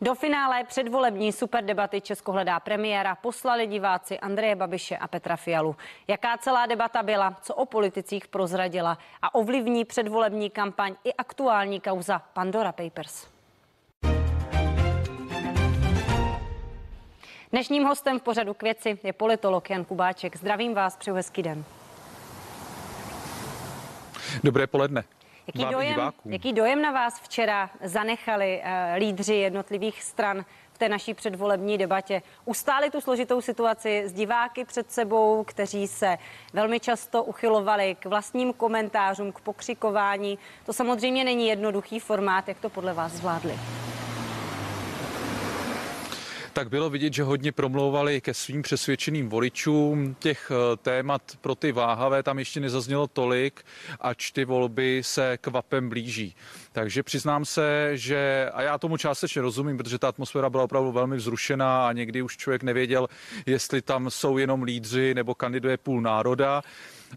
Do finále předvolební superdebaty Česko hledá premiéra poslali diváci Andreje Babiše a Petra Fialu. Jaká celá debata byla, co o politicích prozradila a ovlivní předvolební kampaň i aktuální kauza Pandora Papers. Dnešním hostem v pořadu k věci je politolog Jan Kubáček. Zdravím vás, přeju hezký den. Dobré poledne. Jaký dojem, jaký dojem na vás včera zanechali uh, lídři jednotlivých stran v té naší předvolební debatě? Ustáli tu složitou situaci s diváky před sebou, kteří se velmi často uchylovali k vlastním komentářům, k pokřikování. To samozřejmě není jednoduchý formát, jak to podle vás zvládli tak bylo vidět, že hodně promlouvali ke svým přesvědčeným voličům. Těch eh, témat pro ty váhavé tam ještě nezaznělo tolik, ač ty volby se kvapem blíží. Takže přiznám se, že, a já tomu částečně rozumím, protože ta atmosféra byla opravdu velmi vzrušená a někdy už člověk nevěděl, jestli tam jsou jenom lídři nebo kandiduje půl národa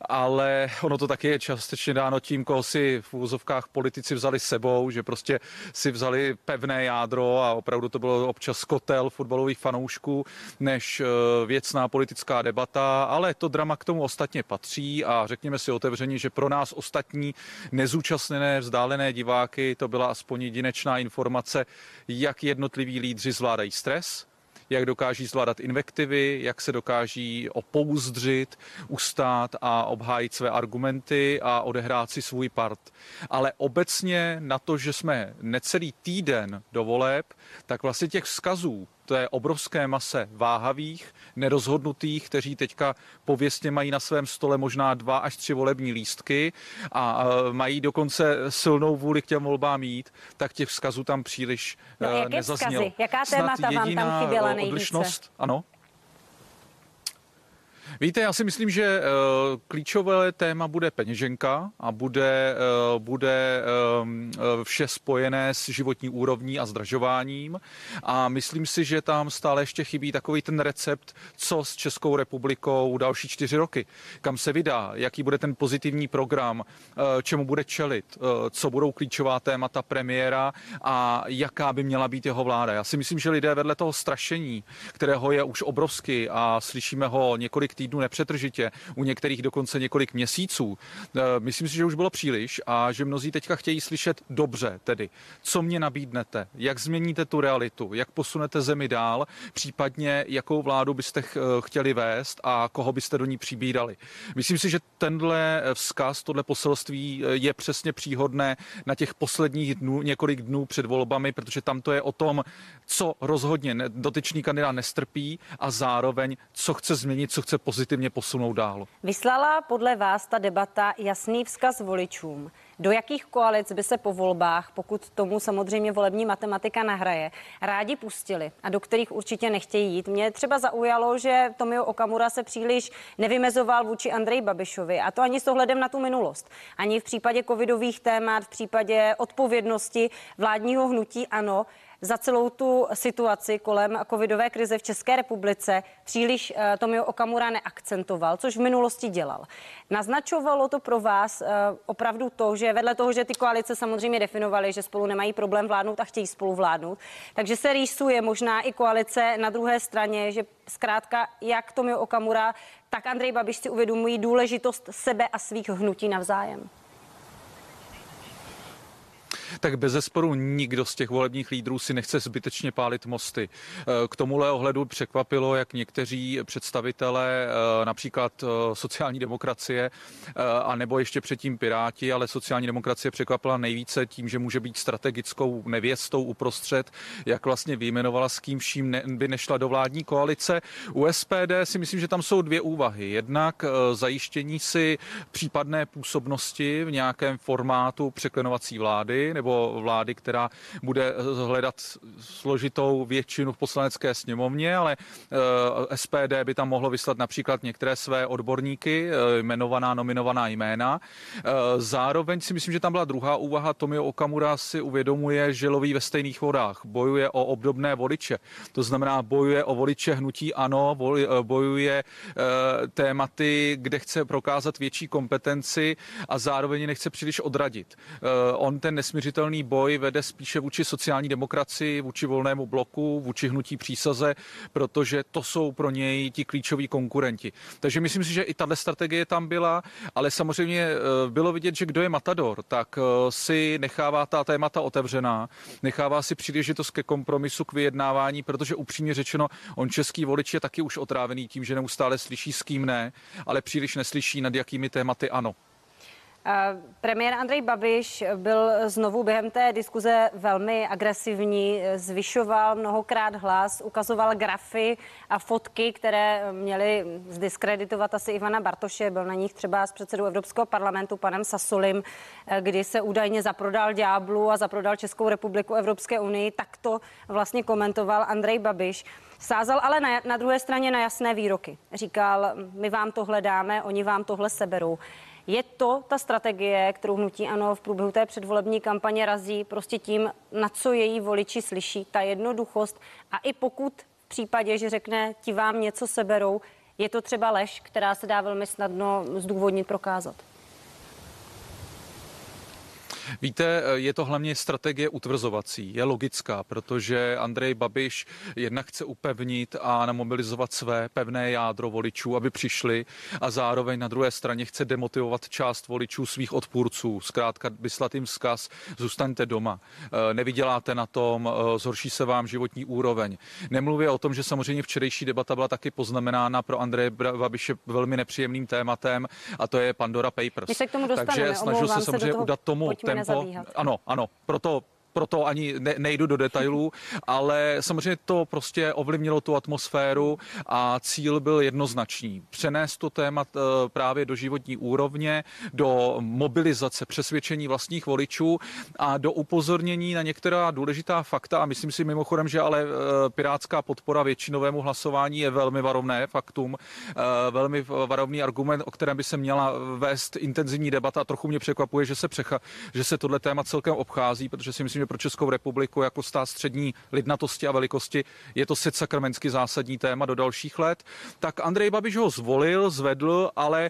ale ono to taky je částečně dáno tím, koho si v úzovkách politici vzali sebou, že prostě si vzali pevné jádro a opravdu to bylo občas kotel fotbalových fanoušků, než eh, věcná politická debata, ale to drama k tomu ostatně patří a řekněme si otevřeně, že pro nás ostatní nezúčastněné vzdálené diváky to byla aspoň jedinečná informace, jak jednotliví lídři zvládají stres, jak dokáží zvládat invektivy, jak se dokáží opouzdřit, ustát a obhájit své argumenty a odehrát si svůj part. Ale obecně na to, že jsme necelý týden do voleb, tak vlastně těch vzkazů té obrovské mase váhavých, nerozhodnutých, kteří teďka pověstně mají na svém stole možná dva až tři volební lístky a mají dokonce silnou vůli k těm volbám jít, tak těch vzkazů tam příliš no, jaké nezaznělo. Vzkazy? Jaká témata vám tam chyběla nejvíce? Ano. Víte, já si myslím, že uh, klíčové téma bude peněženka a bude, uh, bude um, vše spojené s životní úrovní a zdražováním. A myslím si, že tam stále ještě chybí takový ten recept, co s Českou republikou další čtyři roky. Kam se vydá, jaký bude ten pozitivní program, čemu bude čelit, co budou klíčová témata premiéra a jaká by měla být jeho vláda. Já si myslím, že lidé vedle toho strašení, kterého je už obrovsky a slyšíme ho několik týdnů nepřetržitě, u některých dokonce několik měsíců. Eh, myslím si, že už bylo příliš a že mnozí teďka chtějí slyšet dobře tedy, co mě nabídnete, jak změníte tu realitu, jak posunete zemi dál, případně jakou vládu byste eh, chtěli vést a koho byste do ní přibírali. Myslím si, že tenhle vzkaz, tohle poselství eh, je přesně příhodné na těch posledních dnů, několik dnů před volbami, protože tam to je o tom, co rozhodně dotyčný kandidát nestrpí a zároveň, co chce změnit, co chce pozitivně posunout dál. Vyslala podle vás ta debata jasný vzkaz voličům, do jakých koalic by se po volbách, pokud tomu samozřejmě volební matematika nahraje, rádi pustili a do kterých určitě nechtějí jít. Mě třeba zaujalo, že Tomio Okamura se příliš nevymezoval vůči Andrej Babišovi a to ani s ohledem na tu minulost. Ani v případě covidových témat, v případě odpovědnosti vládního hnutí ano, za celou tu situaci kolem covidové krize v České republice příliš uh, Tomio Okamura neakcentoval, což v minulosti dělal. Naznačovalo to pro vás uh, opravdu to, že vedle toho, že ty koalice samozřejmě definovaly, že spolu nemají problém vládnout a chtějí spolu vládnout, takže se rýsuje možná i koalice na druhé straně, že zkrátka jak Tomio Okamura, tak Andrej Babiš si uvědomují důležitost sebe a svých hnutí navzájem tak bez zesporu nikdo z těch volebních lídrů si nechce zbytečně pálit mosty. Eh, k tomuhle ohledu překvapilo, jak někteří představitelé eh, například eh, sociální demokracie a nebo ještě předtím Piráti, ale sociální demokracie překvapila nejvíce tím, že může být strategickou nevěstou uprostřed, jak vlastně vyjmenovala, s kým vším ne, by nešla do vládní koalice. U SPD si myslím, že tam jsou dvě úvahy. Jednak zajištění si případné působnosti v nějakém formátu překlenovací vlády nebo vlády, která bude hledat složitou většinu v poslanecké sněmovně, ale eh, SPD by tam mohlo vyslat například některé své odborníky, eh, jmenovaná, nominovaná jména. Eh, zároveň si myslím, že tam byla druhá úvaha. Tomio Okamura si uvědomuje, že loví ve stejných vodách, bojuje o obdobné voliče. To znamená, bojuje o voliče hnutí ano, bojuje tématy, kde chce prokázat větší kompetenci a zároveň nechce příliš odradit. On ten nesmíř neuvěřitelný boj vede spíše vůči sociální demokracii, vůči volnému bloku, vůči hnutí přísaze, protože to jsou pro něj ti klíčoví konkurenti. Takže myslím si, že i tahle strategie tam byla, ale samozřejmě eh, bylo vidět, že kdo je matador, tak eh, si nechává ta témata otevřená, nechává si příležitost ke kompromisu, k vyjednávání, protože upřímně řečeno, on český volič je taky už otrávený tím, že neustále slyší s kým ne, ale příliš neslyší nad jakými tématy ano. Premiér Andrej Babiš byl znovu během té diskuze velmi agresivní, zvyšoval mnohokrát hlas, ukazoval grafy a fotky, které měly zdiskreditovat asi Ivana Bartoše. Byl na nich třeba s předsedou Evropského parlamentu panem Sasolim, kdy se údajně zaprodal ďáblu a zaprodal Českou republiku Evropské unii. Tak to vlastně komentoval Andrej Babiš. Sázal ale na, na druhé straně na jasné výroky. Říkal, my vám tohle dáme, oni vám tohle seberou. Je to ta strategie, kterou hnutí ano v průběhu té předvolební kampaně razí prostě tím, na co její voliči slyší, ta jednoduchost a i pokud v případě, že řekne, ti vám něco seberou, je to třeba lež, která se dá velmi snadno zdůvodnit, prokázat. Víte, je to hlavně strategie utvrzovací, je logická, protože Andrej Babiš jednak chce upevnit a namobilizovat své pevné jádro voličů, aby přišli a zároveň na druhé straně chce demotivovat část voličů svých odpůrců. Zkrátka vyslat jim vzkaz, zůstaňte doma, e, nevyděláte na tom, e, zhorší se vám životní úroveň. Nemluvě o tom, že samozřejmě včerejší debata byla taky poznamenána pro Andreje Babiše velmi nepříjemným tématem a to je Pandora Papers. My se k tomu dostaneme, Takže snažil se samozřejmě udat tomu tématu tempo. Ano, ano, proto proto ani ne, nejdu do detailů, ale samozřejmě to prostě ovlivnilo tu atmosféru a cíl byl jednoznačný. Přenést to témat eh, právě do životní úrovně, do mobilizace, přesvědčení vlastních voličů a do upozornění na některá důležitá fakta a myslím si mimochodem, že ale eh, pirátská podpora většinovému hlasování je velmi varovné faktum, eh, velmi varovný argument, o kterém by se měla vést intenzivní debata. Trochu mě překvapuje, že se, přecha, že se tohle téma celkem obchází, protože si myslím, že pro Českou republiku jako stát střední lidnatosti a velikosti je to set sakramensky zásadní téma do dalších let, tak Andrej Babiš ho zvolil, zvedl, ale e,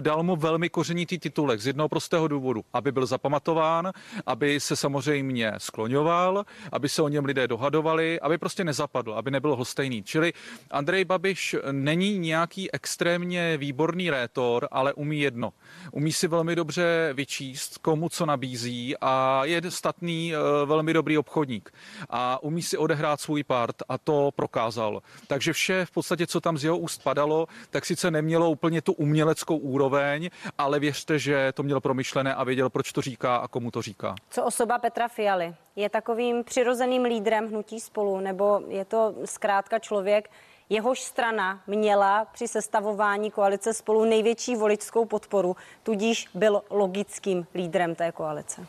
dal mu velmi kořenitý titulek z jednoho prostého důvodu, aby byl zapamatován, aby se samozřejmě skloňoval, aby se o něm lidé dohadovali, aby prostě nezapadl, aby nebyl hostejný. Čili Andrej Babiš není nějaký extrémně výborný rétor, ale umí jedno. Umí si velmi dobře vyčíst, komu co nabízí a je statný e, velmi dobrý obchodník a umí si odehrát svůj part a to prokázal. Takže vše v podstatě, co tam z jeho úst padalo, tak sice nemělo úplně tu uměleckou úroveň, ale věřte, že to měl promyšlené a věděl, proč to říká a komu to říká. Co osoba Petra Fialy? Je takovým přirozeným lídrem hnutí spolu, nebo je to zkrátka člověk, jehož strana měla při sestavování koalice spolu největší voličskou podporu, tudíž byl logickým lídrem té koalice?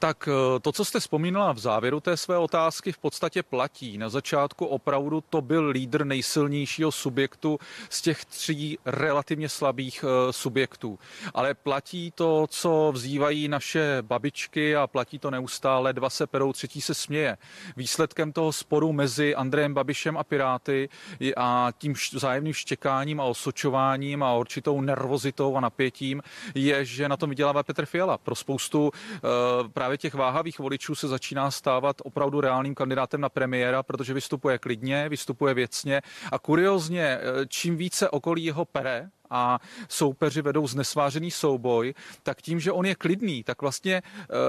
Tak eh, to, co jste vzpomínala v závěru té své otázky, v podstatě platí. Na začátku opravdu to byl lídr nejsilnějšího subjektu z těch tří relativně slabých eh, subjektů. Ale platí to, co vzývají naše babičky a platí to neustále, dva se perou, třetí se směje. Výsledkem toho sporu mezi Andrejem Babišem a Piráty a tím vzájemným štěkáním a osočováním a určitou nervozitou a napětím je, že na tom vydělává Petr Fiala. Pro spoustu uh, právě právě těch váhavých voličů se začíná stávat opravdu reálným kandidátem na premiéra, protože vystupuje klidně, vystupuje věcně a kuriozně, eh, čím více okolí jeho pere, a soupeři vedou znesvářený souboj, tak tím, že on je klidný, tak vlastně e,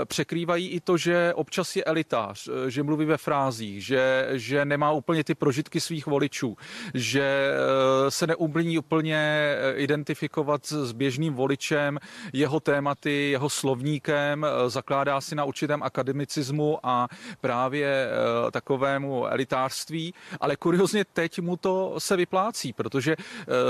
překrývají i to, že občas je elitář, e, že mluví ve frázích, že, že nemá úplně ty prožitky svých voličů, že e, se neumí úplně identifikovat s běžným voličem, jeho tématy, jeho slovníkem, zakládá si na určitém akademicismu a právě takovému elitářství, ale kuriozně teď mu to se vyplácí, protože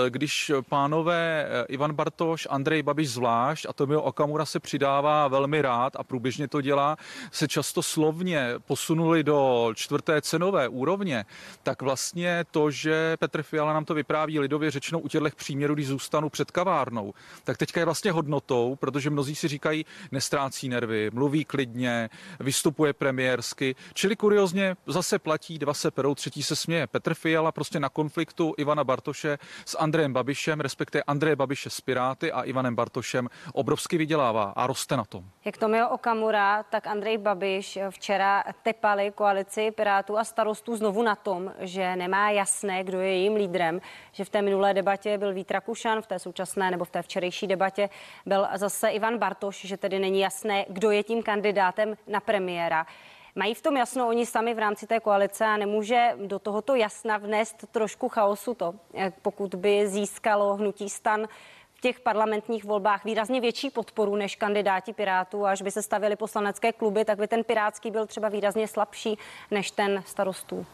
když pánové pánové eh, Ivan Bartoš, Andrej Babiš zvlášť a Tomio Okamura se přidává velmi rád a průběžně to dělá, se často slovně posunuli do čtvrté cenové úrovně, tak vlastně to, že Petr Fiala nám to vypráví lidově řečeno u těchto příměrů, když zůstanu před kavárnou, tak teďka je vlastně hodnotou, protože mnozí si říkají, nestrácí nervy, mluví klidně, vystupuje premiérsky, čili kuriozně zase platí, dva se perou, třetí se směje. Petr Fiala prostě na konfliktu Ivana Bartoše s Andrejem Babišem, respektive respektive Andreje Babiše s Piráty a Ivanem Bartošem, obrovsky vydělává a roste na tom. Jak Tomio Okamura, tak Andrej Babiš včera tepali koalici Pirátů a starostů znovu na tom, že nemá jasné, kdo je jejím lídrem, že v té minulé debatě byl Vít Rakušan, v té současné nebo v té včerejší debatě byl zase Ivan Bartoš, že tedy není jasné, kdo je tím kandidátem na premiéra. Mají v tom jasno oni sami v rámci té koalice a nemůže do tohoto jasna vnést trošku chaosu to, pokud by získalo hnutí stan v těch parlamentních volbách výrazně větší podporu než kandidáti Pirátů. Až by se stavili poslanecké kluby, tak by ten pirátský byl třeba výrazně slabší než ten starostů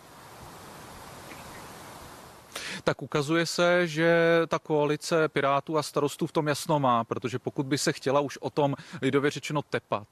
tak ukazuje se, že ta koalice Pirátů a starostů v tom jasno má, protože pokud by se chtěla už o tom lidově řečeno tepat,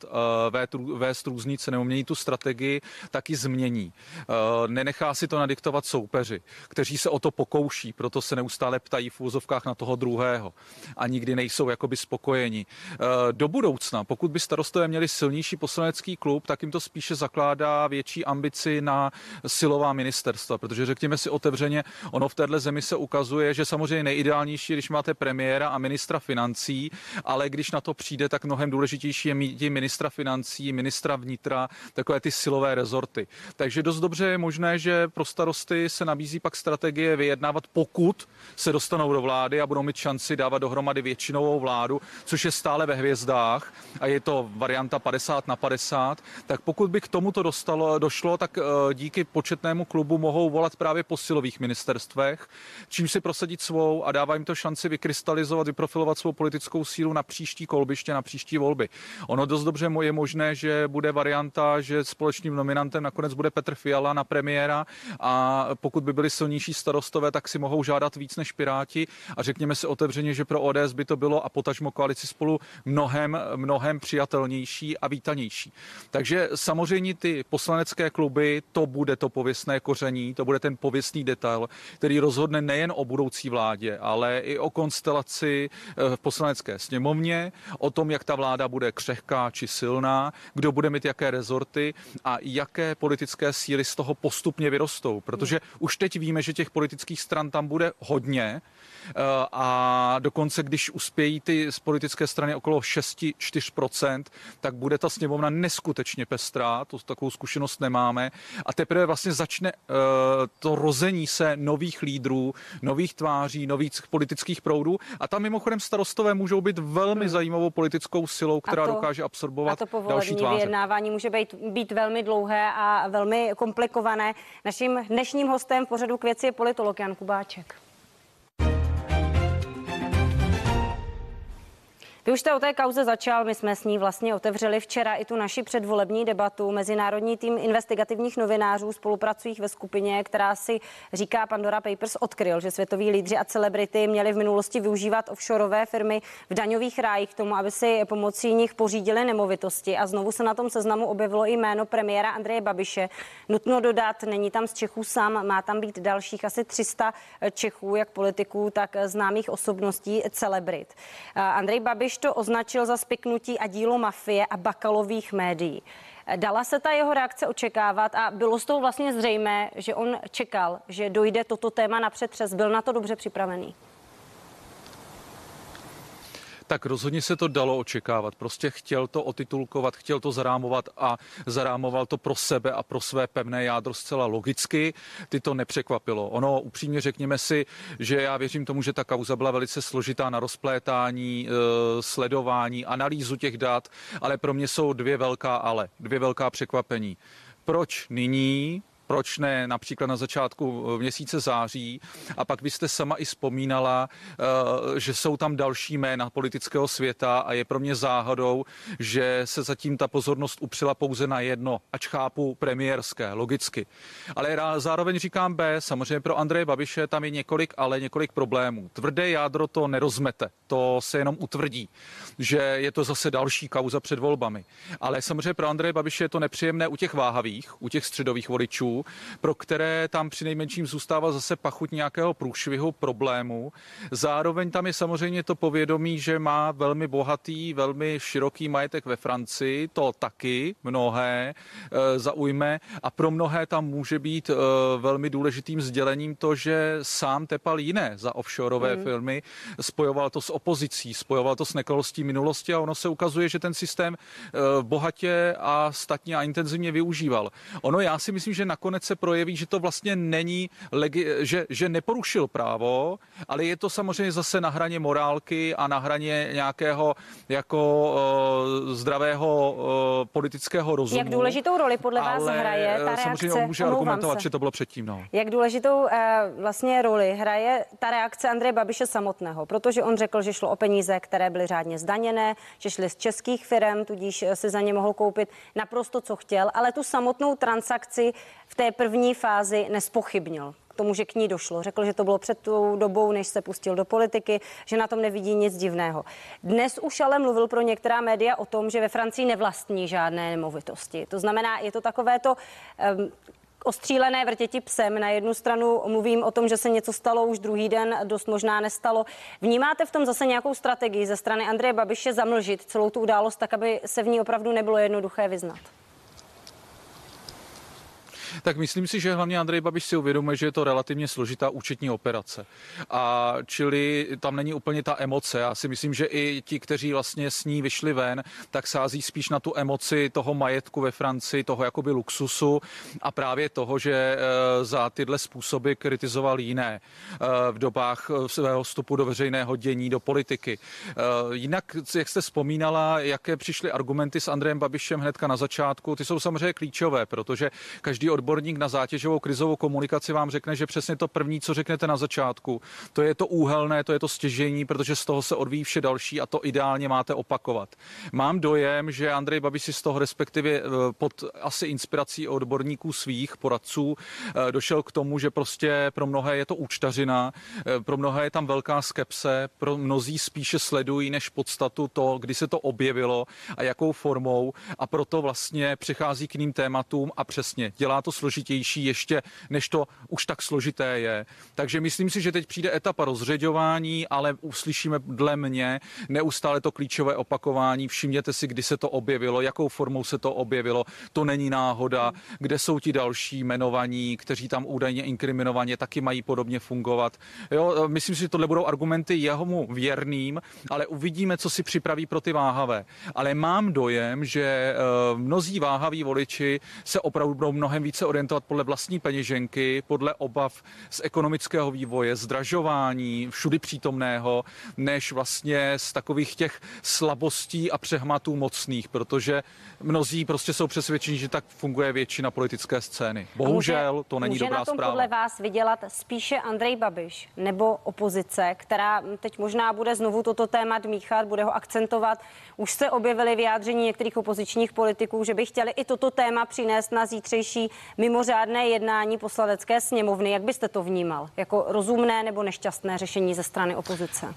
uh, vést různice, neumění tu strategii, tak ji změní. Uh, nenechá si to nadiktovat soupeři, kteří se o to pokouší, proto se neustále ptají v úzovkách na toho druhého a nikdy nejsou jakoby spokojeni. Uh, do budoucna, pokud by starostové měli silnější poslanecký klub, tak jim to spíše zakládá větší ambici na silová ministerstva, protože řekněme si otevřeně, ono v téhle zemi se ukazuje, že samozřejmě nejideálnější, když máte premiéra a ministra financí, ale když na to přijde, tak mnohem důležitější je mít ministra financí, ministra vnitra, takové ty silové rezorty. Takže dost dobře je možné, že pro starosty se nabízí pak strategie vyjednávat, pokud se dostanou do vlády a budou mít šanci dávat dohromady většinovou vládu, což je stále ve hvězdách a je to varianta 50 na 50, tak pokud by k tomuto dostalo, došlo, tak eh, díky početnému klubu mohou volat právě po silových ministerstvech, čím si prosadit svou a dává jim to šanci vykrystalizovat, vyprofilovat svou politickou sílu na příští kolbiště, na příští volby. Ono dost dobře je možné, že bude varianta, že společným nominantem nakonec bude Petr Fiala na premiéra a pokud by byli silnější starostové, tak si mohou žádat víc než Piráti a řekněme si otevřeně, že pro ODS by to bylo a potažmo koalici spolu mnohem, mnohem přijatelnější a vítanější. Takže samozřejmě ty poslanecké kluby, to bude to pověstné koření, to bude ten pověstný detail, který rozhodne rozhodne nejen o budoucí vládě, ale i o konstelaci eh, v poslanecké sněmovně, o tom, jak ta vláda bude křehká či silná, kdo bude mít jaké rezorty a jaké politické síly z toho postupně vyrostou. Protože už teď víme, že těch politických stran tam bude hodně eh, a dokonce, když uspějí ty z politické strany okolo 6-4%, tak bude ta sněmovna neskutečně pestrá, to takovou zkušenost nemáme a teprve vlastně začne eh, to rození se nových lídrů lídrů, nových tváří, nových politických proudů. A tam mimochodem starostové můžou být velmi hmm. zajímavou politickou silou, která to, dokáže absorbovat a to další tváře. vyjednávání může být, být velmi dlouhé a velmi komplikované. Naším dnešním hostem v pořadu k věci je politolog Jan Kubáček. Vy už jste o té kauze začal, my jsme s ní vlastně otevřeli včera i tu naši předvolební debatu. Mezinárodní tým investigativních novinářů spolupracují ve skupině, která si říká Pandora Papers odkryl, že světoví lídři a celebrity měli v minulosti využívat offshoreové firmy v daňových rájích k tomu, aby si pomocí nich pořídili nemovitosti. A znovu se na tom seznamu objevilo i jméno premiéra Andreje Babiše. Nutno dodat, není tam z Čechů sám, má tam být dalších asi 300 Čechů, jak politiků, tak známých osobností celebrit. Andrej Babiš to označil za spiknutí a dílo mafie a bakalových médií. Dala se ta jeho reakce očekávat a bylo z toho vlastně zřejmé, že on čekal, že dojde toto téma na přetřes. Byl na to dobře připravený tak rozhodně se to dalo očekávat. Prostě chtěl to otitulkovat, chtěl to zarámovat a zarámoval to pro sebe a pro své pevné jádro zcela logicky. Ty to nepřekvapilo. Ono upřímně řekněme si, že já věřím tomu, že ta kauza byla velice složitá na rozplétání, e, sledování, analýzu těch dat, ale pro mě jsou dvě velká ale, dvě velká překvapení. Proč nyní proč ne například na začátku eh, měsíce září. A pak vy jste sama i vzpomínala, eh, že jsou tam další jména politického světa a je pro mě záhadou, že se zatím ta pozornost upřela pouze na jedno, ač chápu premiérské, logicky. Ale zároveň říkám B, samozřejmě pro Andreje Babiše tam je několik, ale několik problémů. Tvrdé jádro to nerozmete, to se jenom utvrdí, že je to zase další kauza před volbami. Ale samozřejmě pro Andreje Babiše je to nepříjemné u těch váhavých, u těch středových voličů, pro které tam při nejmenším zůstává zase pachuť nějakého průšvihu problému. Zároveň tam je samozřejmě to povědomí, že má velmi bohatý, velmi široký majetek ve Francii, to taky mnohé e, zaujme a pro mnohé tam může být e, velmi důležitým sdělením to, že sám tepal jiné za offshoreové mm. filmy, spojoval to s opozicí, spojoval to s nekalostí minulosti a ono se ukazuje, že ten systém e, bohatě a statně a intenzivně využíval. Ono já si myslím, že nakonec se projeví, že to vlastně není, legi- že, že neporušil právo, ale je to samozřejmě zase na hraně morálky a na hraně nějakého jako uh, zdravého uh, politického rozumu. Jak důležitou roli podle vás ale hraje ta reakce? Samozřejmě on může argumentovat, se. že to bylo předtím. No. Jak důležitou uh, vlastně roli hraje ta reakce Andreje Babiše samotného? Protože on řekl, že šlo o peníze, které byly řádně zdaněné, že šly z českých firm, tudíž si za ně mohl koupit naprosto, co chtěl, ale tu samotnou transakci v té první fázi nespochybnil k tomu, že k ní došlo. Řekl, že to bylo před tou dobou, než se pustil do politiky, že na tom nevidí nic divného. Dnes už ale mluvil pro některá média o tom, že ve Francii nevlastní žádné nemovitosti. To znamená, je to takové to um, ostřílené vrtěti psem. Na jednu stranu mluvím o tom, že se něco stalo už druhý den, dost možná nestalo. Vnímáte v tom zase nějakou strategii ze strany Andreje Babiše zamlžit celou tu událost tak, aby se v ní opravdu nebylo jednoduché vyznat? Tak myslím si, že hlavně Andrej Babiš si uvědomuje, že je to relativně složitá účetní operace. A čili tam není úplně ta emoce. Já si myslím, že i ti, kteří vlastně s ní vyšli ven, tak sází spíš na tu emoci toho majetku ve Francii, toho jakoby luxusu a právě toho, že eh, za tyhle způsoby kritizoval jiné eh, v dobách eh, svého vstupu do veřejného dění, do politiky. Jinak, jak jste vzpomínala, jaké přišly argumenty s Andrejem Babišem hnedka na začátku, ty jsou samozřejmě klíčové, protože každý odbor odborník na zátěžovou krizovou komunikaci vám řekne, že přesně to první, co řeknete na začátku, to je to úhelné, to je to stěžení, protože z toho se odvíjí vše další a to ideálně máte opakovat. Mám dojem, že Andrej Babiš si z toho respektive eh, pod asi inspirací odborníků svých poradců eh, došel k tomu, že prostě pro mnohé je to účtařina, eh, pro mnohé je tam velká skepse, pro mnozí spíše sledují než podstatu to, kdy se to objevilo a jakou formou a proto vlastně přichází k jiným tématům a přesně dělá to složitější ještě, než to už tak složité je. Takže myslím si, že teď přijde etapa rozředování, ale uslyšíme dle mě neustále to klíčové opakování. Všimněte si, kdy se to objevilo, jakou formou se to objevilo. To není náhoda, kde jsou ti další jmenovaní, kteří tam údajně inkriminovaně taky mají podobně fungovat. Jo, myslím si, že tohle budou argumenty jehomu věrným, ale uvidíme, co si připraví pro ty váhavé. Ale mám dojem, že uh, mnozí váhaví voliči se opravdu budou mnohem více se orientovat podle vlastní peněženky, podle obav z ekonomického vývoje, zdražování, všudy přítomného, než vlastně z takových těch slabostí a přehmatů mocných, protože mnozí prostě jsou přesvědčeni, že tak funguje většina politické scény. Bohužel může, to není může dobrá na tom zpráva. podle vás vydělat spíše Andrej Babiš nebo opozice, která teď možná bude znovu toto téma míchat, bude ho akcentovat. Už se objevily vyjádření některých opozičních politiků, že by chtěli i toto téma přinést na zítřejší mimořádné jednání poslanecké sněmovny. Jak byste to vnímal? Jako rozumné nebo nešťastné řešení ze strany opozice?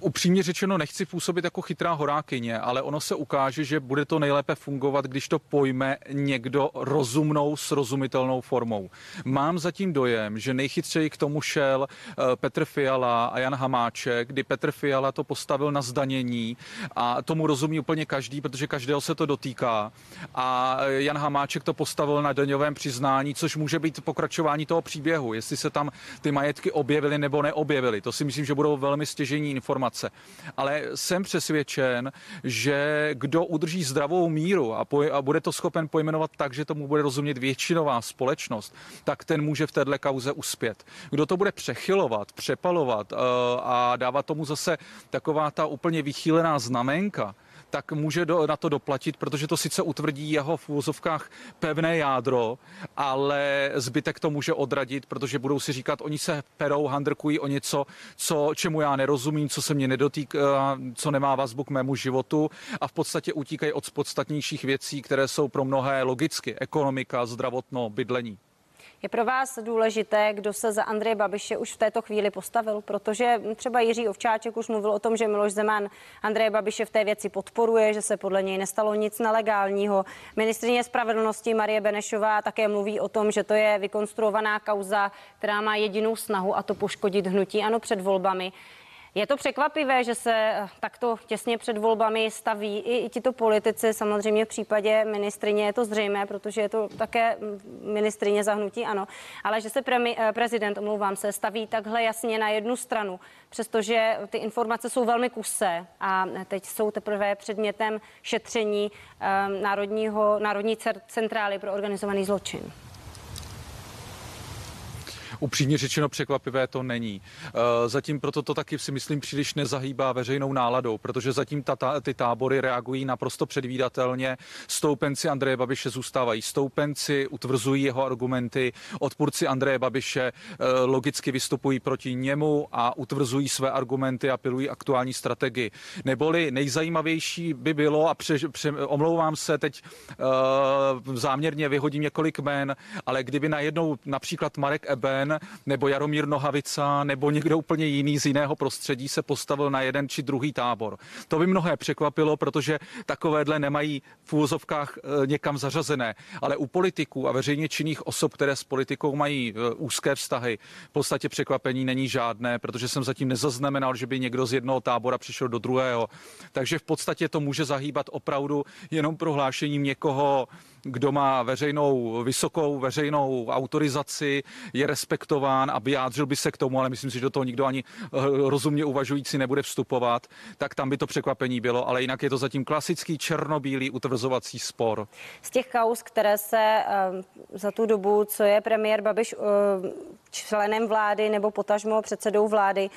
Upřímně řečeno nechci působit jako chytrá horákyně, ale ono se ukáže, že bude to nejlépe fungovat, když to pojme někdo rozumnou, srozumitelnou formou. Mám zatím dojem, že nejchytřeji k tomu šel eh, Petr Fiala a Jan Hamáček, kdy Petr Fiala to postavil na zdanění a tomu rozumí úplně každý, protože každého se to dotýká. A Jan Hamáček to postavil na daňovém přiznání, což může být pokračování toho příběhu, jestli se tam ty majetky objevily nebo neobjevily. To si myslím, že budou velmi stěžení informace informace. Ale jsem přesvědčen, že kdo udrží zdravou míru a, poj- a bude to schopen pojmenovat tak, že tomu bude rozumět většinová společnost, tak ten může v téhle kauze uspět. Kdo to bude přechylovat, přepalovat uh, a dávat tomu zase taková ta úplně vychýlená znamenka, tak může do, na to doplatit, protože to sice utvrdí jeho v úvozovkách pevné jádro, ale zbytek to může odradit, protože budou si říkat, oni se perou, handrkují o něco, co, čemu já nerozumím, co se mě nedotýká, co nemá vazbu k mému životu a v podstatě utíkají od podstatnějších věcí, které jsou pro mnohé logicky, ekonomika, zdravotno, bydlení. Je pro vás důležité, kdo se za Andreje Babiše už v této chvíli postavil, protože třeba Jiří Ovčáček už mluvil o tom, že Miloš Zeman Andreje Babiše v té věci podporuje, že se podle něj nestalo nic nelegálního. Ministrině spravedlnosti Marie Benešová také mluví o tom, že to je vykonstruovaná kauza, která má jedinou snahu a to poškodit hnutí ano před volbami. Je to překvapivé, že se eh, takto těsně před volbami staví i, i tito politici. Samozřejmě v případě ministrině je to zřejmé, protože je to také mm, ministrině zahnutí, ano. Ale že se premi, eh, prezident, omlouvám se, staví takhle jasně na jednu stranu, přestože ty informace jsou velmi kusé a teď jsou teprve předmětem šetření eh, Národního, Národní centrály pro organizovaný zločin. Upřímně řečeno překvapivé to není. Eh, zatím proto to taky si myslím příliš nezahýbá veřejnou náladou, protože zatím ta, ta, ty tábory reagují naprosto předvídatelně. Stoupenci Andreje Babiše zůstávají stoupenci, utvrzují jeho argumenty, odpůrci Andreje Babiše eh, logicky vystupují proti němu a utvrzují své argumenty a pilují aktuální strategii. Neboli nejzajímavější by bylo, a pře, pře, omlouvám se, teď uh, záměrně vyhodím několik jmén, ale kdyby najednou například Marek Eben Koten nebo Jaromír Nohavica nebo někdo úplně jiný z jiného prostředí se postavil na jeden či druhý tábor. To by mnohé překvapilo, protože takovéhle nemají v úvozovkách e, někam zařazené. Ale u politiků a veřejně činných osob, které s politikou mají e, úzké vztahy, v podstatě překvapení není žádné, protože jsem zatím nezaznamenal, že by někdo z jednoho tábora přišel do druhého. Takže v podstatě to může zahýbat opravdu jenom prohlášením někoho, kdo má veřejnou, vysokou veřejnou autorizaci, je respektován a vyjádřil by se k tomu, ale myslím si, že do toho nikdo ani eh, rozumně uvažující nebude vstupovat, tak tam by to překvapení bylo, ale jinak je to zatím klasický černobílý utvrzovací spor. Z těch kaus, které se uh, za tu dobu, co je premiér Babiš uh, členem vlády nebo potažmo předsedou vlády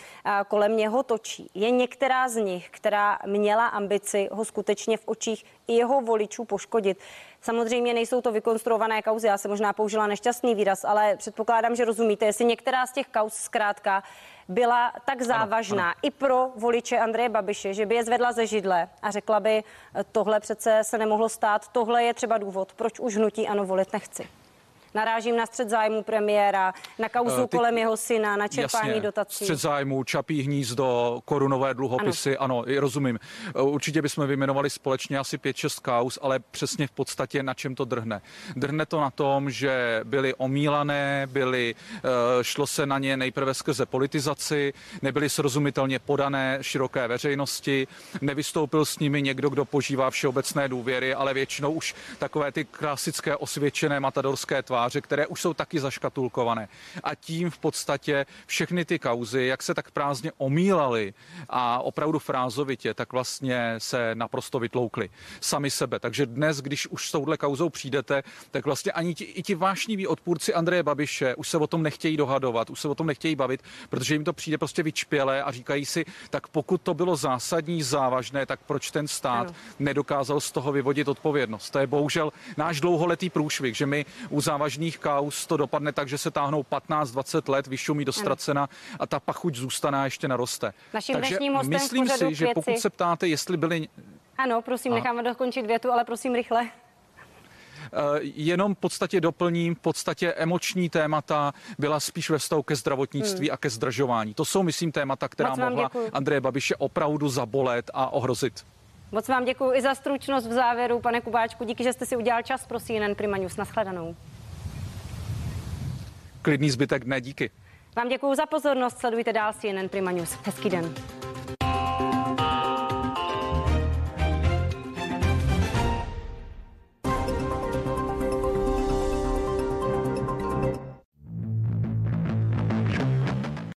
kolem něho točí, je některá z nich, která měla ambici ho skutečně v očích i jeho voličů poškodit. Samozřejmě nejsou to vykonstruované kauzy, já jsem možná použila nešťastný výraz, ale předpokládám, že rozumíte, jestli některá z těch kauz zkrátka byla tak závažná ano, ano. i pro voliče Andreje Babiše, že by je zvedla ze židle a řekla by, tohle přece se nemohlo stát, tohle je třeba důvod, proč už hnutí ano volit nechci. Narážím na střed zájmu premiéra, na kauzu uh, ty, kolem jeho syna, na čerpání jasně, dotací. Střed zájmu, čapí hnízdo, korunové dluhopisy, ano, ano rozumím. Uh, určitě bychom vyjmenovali společně asi 5-6 kaus, ale přesně v podstatě na čem to drhne. Drhne to na tom, že byly omílané, byly, uh, šlo se na ně nejprve skrze politizaci, nebyly srozumitelně podané široké veřejnosti, nevystoupil s nimi někdo, kdo požívá všeobecné důvěry, ale většinou už takové ty klasické osvědčené matadorské tváře tváře, které už jsou taky zaškatulkované. A tím v podstatě všechny ty kauzy, jak se tak prázdně omílaly a opravdu frázovitě, tak vlastně se naprosto vytloukly sami sebe. Takže dnes, když už s touhle kauzou přijdete, tak vlastně ani ti, i ti vášniví odpůrci Andreje Babiše už se o tom nechtějí dohadovat, už se o tom nechtějí bavit, protože jim to přijde prostě vyčpělé a říkají si, tak pokud to bylo zásadní, závažné, tak proč ten stát ano. nedokázal z toho vyvodit odpovědnost. To je bohužel náš dlouholetý průšvih, že my u závažných vážných kaus to dopadne tak, že se táhnou 15-20 let, vyšumí do ztracena a ta pachuť zůstane a ještě naroste. Naším Takže myslím si, že pokud se ptáte, jestli byly... Ano, prosím, necháme dokončit větu, ale prosím rychle eh, jenom v podstatě doplním, v podstatě emoční témata byla spíš ve vztahu ke zdravotnictví hmm. a ke zdržování. To jsou, myslím, témata, která mohla děkuji. Andreje Babiše opravdu zabolet a ohrozit. Moc vám děkuji i za stručnost v závěru, pane Kubáčku. Díky, že jste si udělal čas pro CNN Prima News. Naschledanou klidný zbytek dne. Díky. Vám děkuji za pozornost. Sledujte dál CNN Prima News. Hezký den.